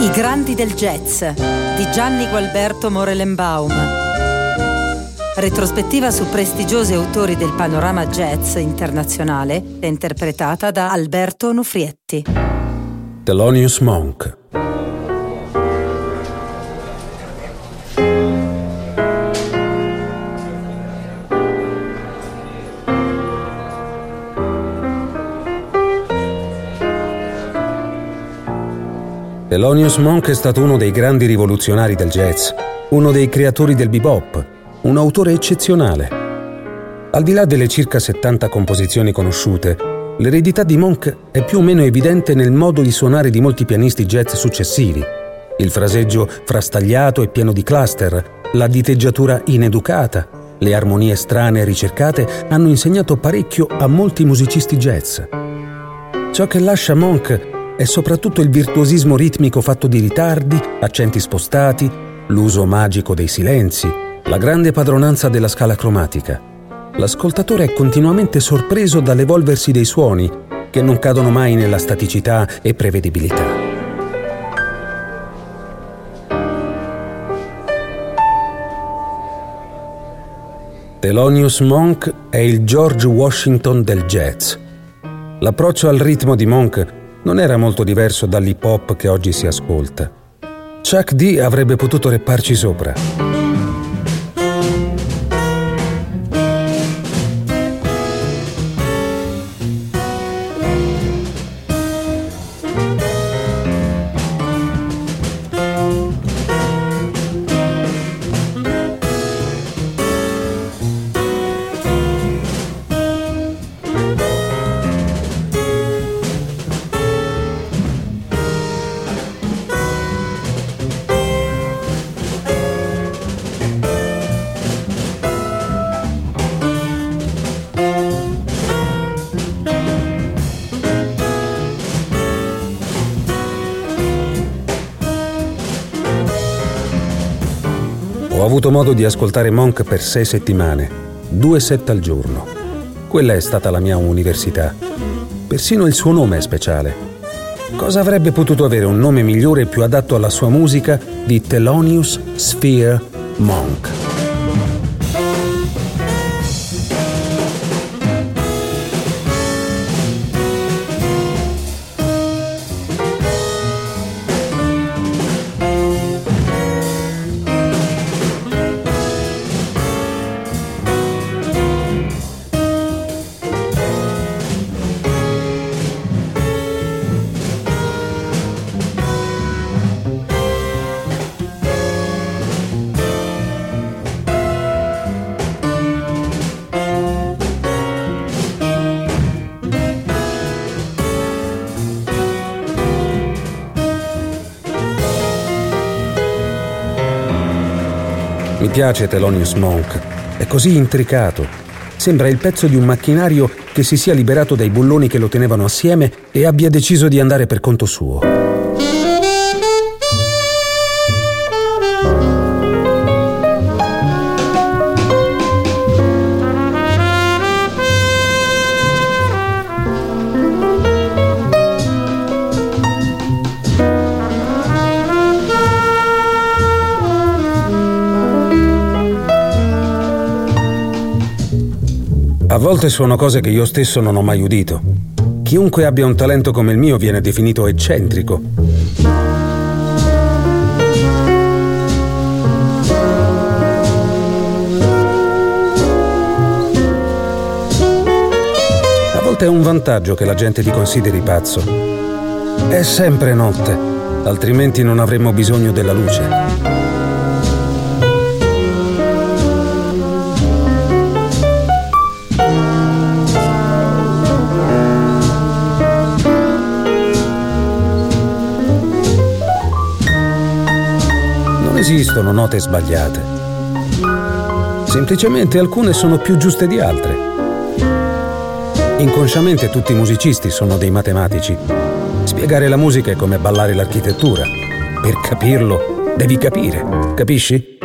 I grandi del jazz di Gianni Gualberto Morelenbaum. Retrospettiva su prestigiosi autori del panorama jazz internazionale, interpretata da Alberto Nufrietti. Thelonious Monk Thelonious Monk è stato uno dei grandi rivoluzionari del jazz, uno dei creatori del bebop, un autore eccezionale. Al di là delle circa 70 composizioni conosciute, l'eredità di Monk è più o meno evidente nel modo di suonare di molti pianisti jazz successivi. Il fraseggio frastagliato e pieno di cluster, la diteggiatura ineducata, le armonie strane e ricercate hanno insegnato parecchio a molti musicisti jazz. Ciò che lascia Monk è soprattutto il virtuosismo ritmico fatto di ritardi, accenti spostati, l'uso magico dei silenzi, la grande padronanza della scala cromatica. L'ascoltatore è continuamente sorpreso dall'evolversi dei suoni, che non cadono mai nella staticità e prevedibilità. Thelonious Monk è il George Washington del jazz. L'approccio al ritmo di Monk non era molto diverso dall'hip hop che oggi si ascolta. Chuck D avrebbe potuto repparci sopra. Avuto modo di ascoltare Monk per sei settimane, due set al giorno. Quella è stata la mia università. Persino il suo nome è speciale. Cosa avrebbe potuto avere un nome migliore e più adatto alla sua musica di Thelonious Sphere Monk? Piace Thelonious Monk, è così intricato. Sembra il pezzo di un macchinario che si sia liberato dai bulloni che lo tenevano assieme e abbia deciso di andare per conto suo. A volte sono cose che io stesso non ho mai udito. Chiunque abbia un talento come il mio viene definito eccentrico. A volte è un vantaggio che la gente ti consideri pazzo. È sempre notte, altrimenti non avremmo bisogno della luce. Esistono note sbagliate. Semplicemente alcune sono più giuste di altre. Inconsciamente tutti i musicisti sono dei matematici. Spiegare la musica è come ballare l'architettura. Per capirlo, devi capire, capisci?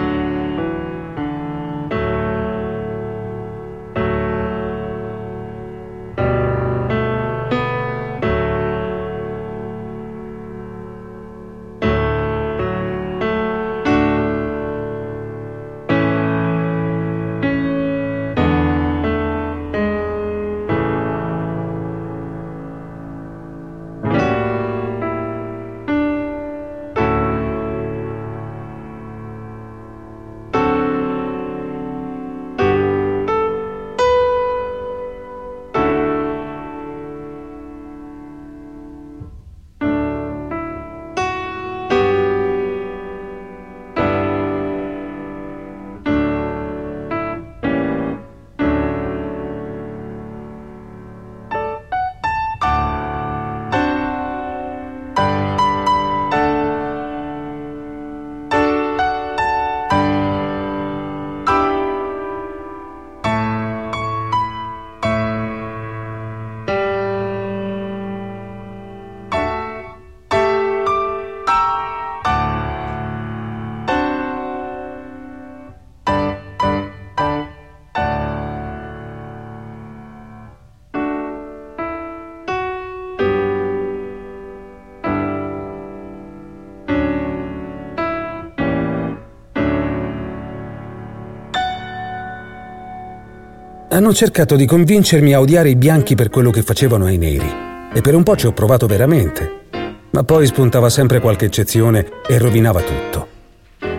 Hanno cercato di convincermi a odiare i bianchi per quello che facevano ai neri. E per un po' ci ho provato veramente. Ma poi spuntava sempre qualche eccezione e rovinava tutto.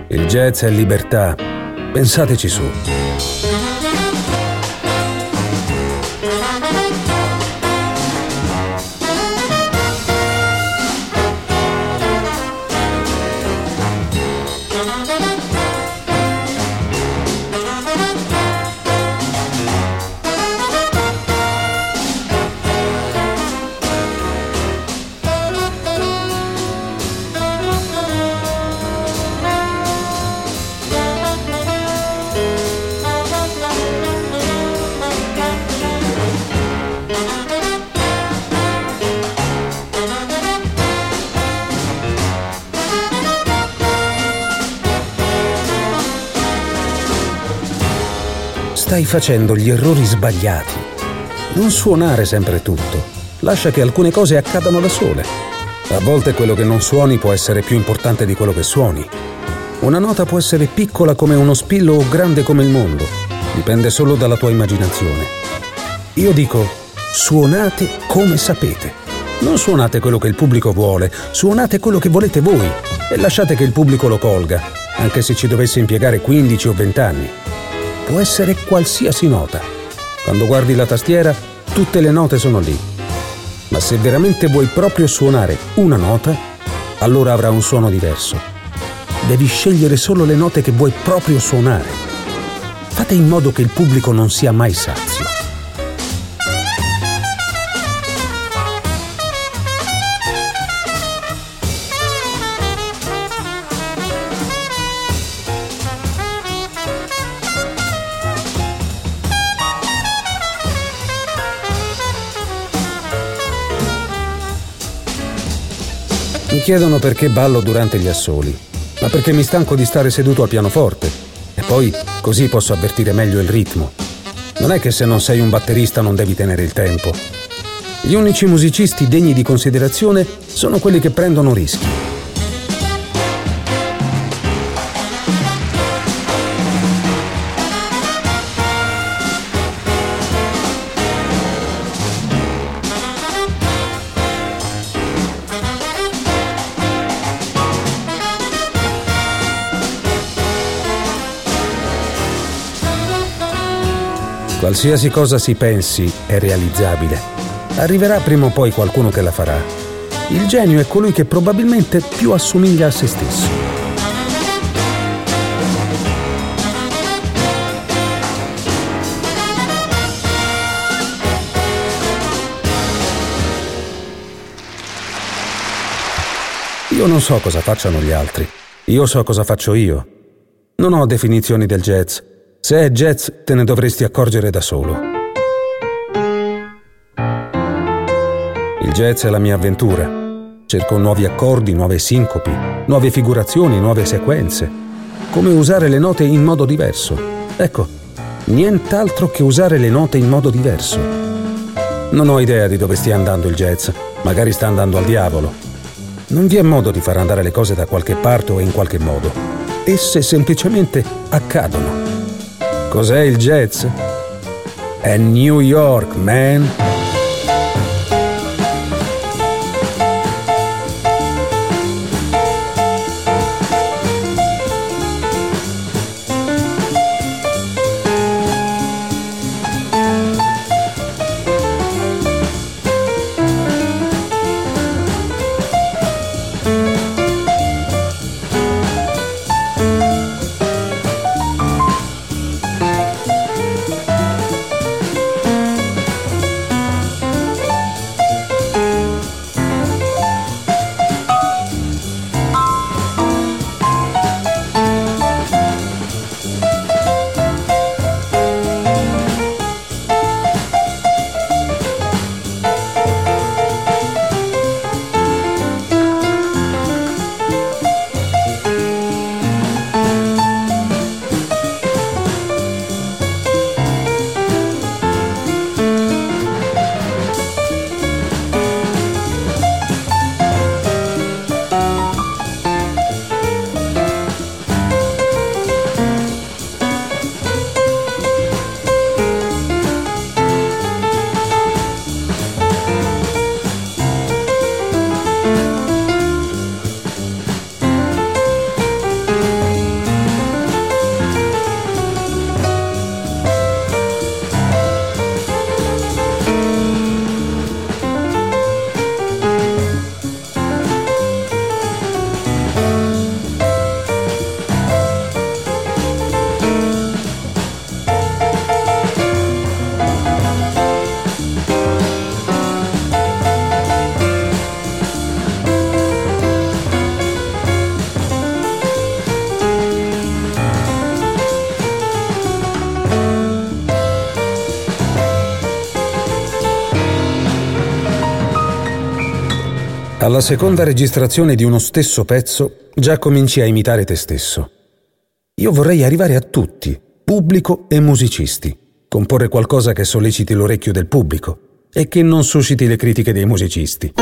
Il jazz è libertà. Pensateci su. Stai facendo gli errori sbagliati. Non suonare sempre tutto. Lascia che alcune cose accadano da sole. A volte quello che non suoni può essere più importante di quello che suoni. Una nota può essere piccola come uno spillo o grande come il mondo. Dipende solo dalla tua immaginazione. Io dico, suonate come sapete. Non suonate quello che il pubblico vuole, suonate quello che volete voi e lasciate che il pubblico lo colga, anche se ci dovesse impiegare 15 o 20 anni può essere qualsiasi nota. Quando guardi la tastiera, tutte le note sono lì. Ma se veramente vuoi proprio suonare una nota, allora avrà un suono diverso. Devi scegliere solo le note che vuoi proprio suonare. Fate in modo che il pubblico non sia mai sazio. Chiedono perché ballo durante gli assoli, ma perché mi stanco di stare seduto al pianoforte e poi così posso avvertire meglio il ritmo. Non è che se non sei un batterista non devi tenere il tempo. Gli unici musicisti degni di considerazione sono quelli che prendono rischi. Qualsiasi cosa si pensi è realizzabile. Arriverà prima o poi qualcuno che la farà. Il genio è colui che probabilmente più assomiglia a se stesso. Io non so cosa facciano gli altri. Io so cosa faccio io. Non ho definizioni del jazz se è jazz te ne dovresti accorgere da solo. Il jazz è la mia avventura. Cerco nuovi accordi, nuove sincopi, nuove figurazioni, nuove sequenze. Come usare le note in modo diverso. Ecco, nient'altro che usare le note in modo diverso. Non ho idea di dove stia andando il jazz, magari sta andando al diavolo. Non vi è modo di far andare le cose da qualche parte o in qualche modo. Esse semplicemente accadono. Cos'è il jazz? È New York, man! Alla seconda registrazione di uno stesso pezzo già cominci a imitare te stesso. Io vorrei arrivare a tutti, pubblico e musicisti, comporre qualcosa che solleciti l'orecchio del pubblico e che non susciti le critiche dei musicisti.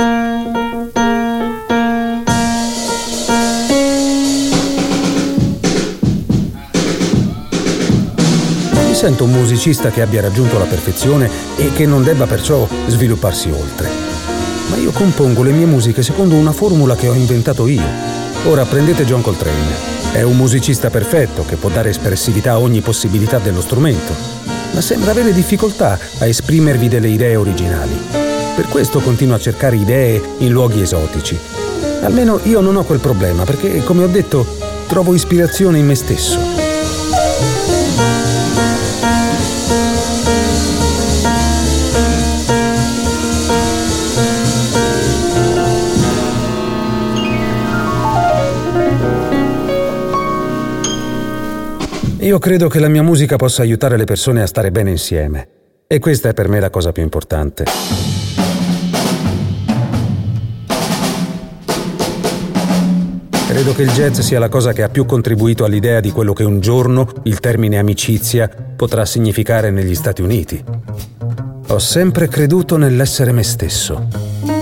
Mi sento un musicista che abbia raggiunto la perfezione e che non debba perciò svilupparsi oltre ma io compongo le mie musiche secondo una formula che ho inventato io. Ora prendete John Coltrane. È un musicista perfetto che può dare espressività a ogni possibilità dello strumento, ma sembra avere difficoltà a esprimervi delle idee originali. Per questo continuo a cercare idee in luoghi esotici. Almeno io non ho quel problema perché, come ho detto, trovo ispirazione in me stesso. Io credo che la mia musica possa aiutare le persone a stare bene insieme. E questa è per me la cosa più importante. Credo che il jazz sia la cosa che ha più contribuito all'idea di quello che un giorno il termine amicizia potrà significare negli Stati Uniti. Ho sempre creduto nell'essere me stesso.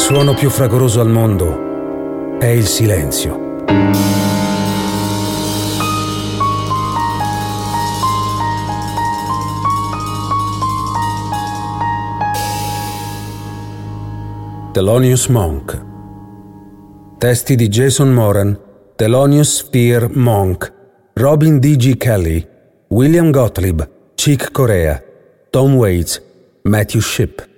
Suono più fragoroso al mondo è il silenzio. Thelonious Monk Testi di Jason Moran, Thelonious Spear Monk, Robin D.G. Kelly, William Gottlieb, Chick Corea, Tom Waits, Matthew Shipp.